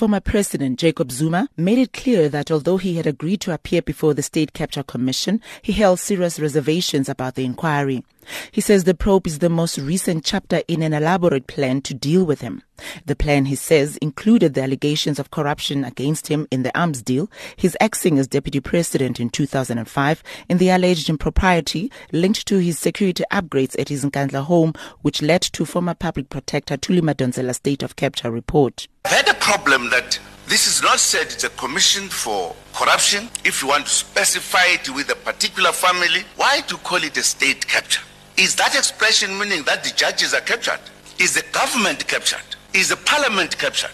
Former President Jacob Zuma made it clear that although he had agreed to appear before the State Capture Commission, he held serious reservations about the inquiry. He says the probe is the most recent chapter in an elaborate plan to deal with him. The plan, he says, included the allegations of corruption against him in the arms deal, his acting as deputy president in 2005, and the alleged impropriety linked to his security upgrades at his Nkandla home, which led to former public protector Thuli Madonsela's state of capture report. I had a problem that this is not said it's a commission for corruption. If you want to specify it with a particular family, why to call it a state capture? Is that expression meaning that the judges are captured? Is the government captured? Is the parliament captured?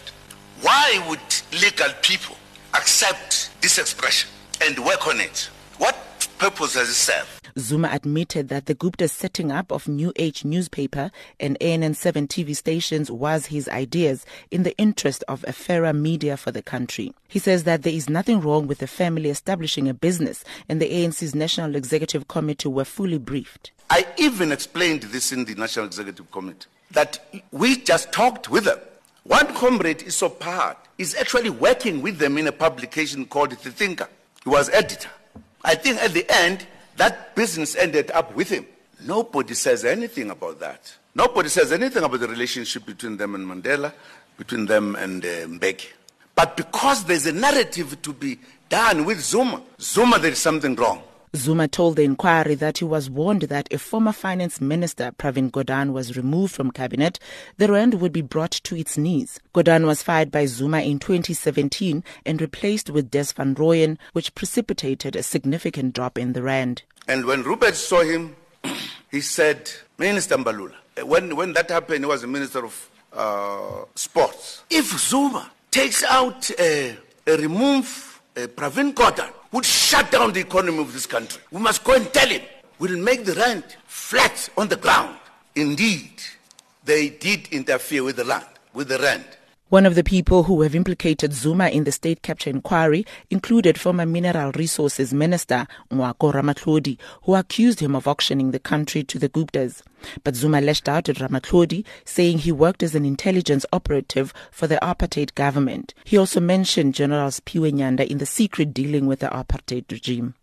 Why would legal people accept this expression and work on it? What purpose does it serve? Zuma admitted that the Gupta's setting up of New Age newspaper and ANN7 TV stations was his ideas in the interest of a fairer media for the country. He says that there is nothing wrong with the family establishing a business and the ANC's National Executive Committee were fully briefed. I even explained this in the National Executive Committee that we just talked with them. One comrade, Essop Pahad, is actually working with them in a publication called The Thinker. He was editor. I think at the end, that business ended up with him. Nobody says anything about that. Nobody says anything about the relationship between them and Mandela, between them and uh, Mbeki. But because there's a narrative to be done with Zuma, Zuma, there is something wrong. Zuma told the inquiry that he was warned that if former finance minister Pravin Gordhan was removed from cabinet, the rand would be brought to its knees. Gordhan was fired by Zuma in 2017 and replaced with Des van Rooyen, which precipitated a significant drop in the rand. And when Rupert saw him, he said, Minister Mbalula, when, when that happened, he was the Minister of uh, Sports. If Zuma takes out, uh, remove uh, Pravin Gordhan, would shut down the economy of this country. We must go and tell him. We'll make the rand flat on the ground. Indeed, they did interfere with the land, with the rand. One of the people who have implicated Zuma in the state capture inquiry included former Mineral Resources Minister Ngoako Ramatlhodi, who accused him of auctioning the country to the Guptas. But Zuma lashed out at Ramatlhodi, saying he worked as an intelligence operative for the apartheid government. He also mentioned General Siphiwe Nyanda in the secret dealing with the apartheid regime.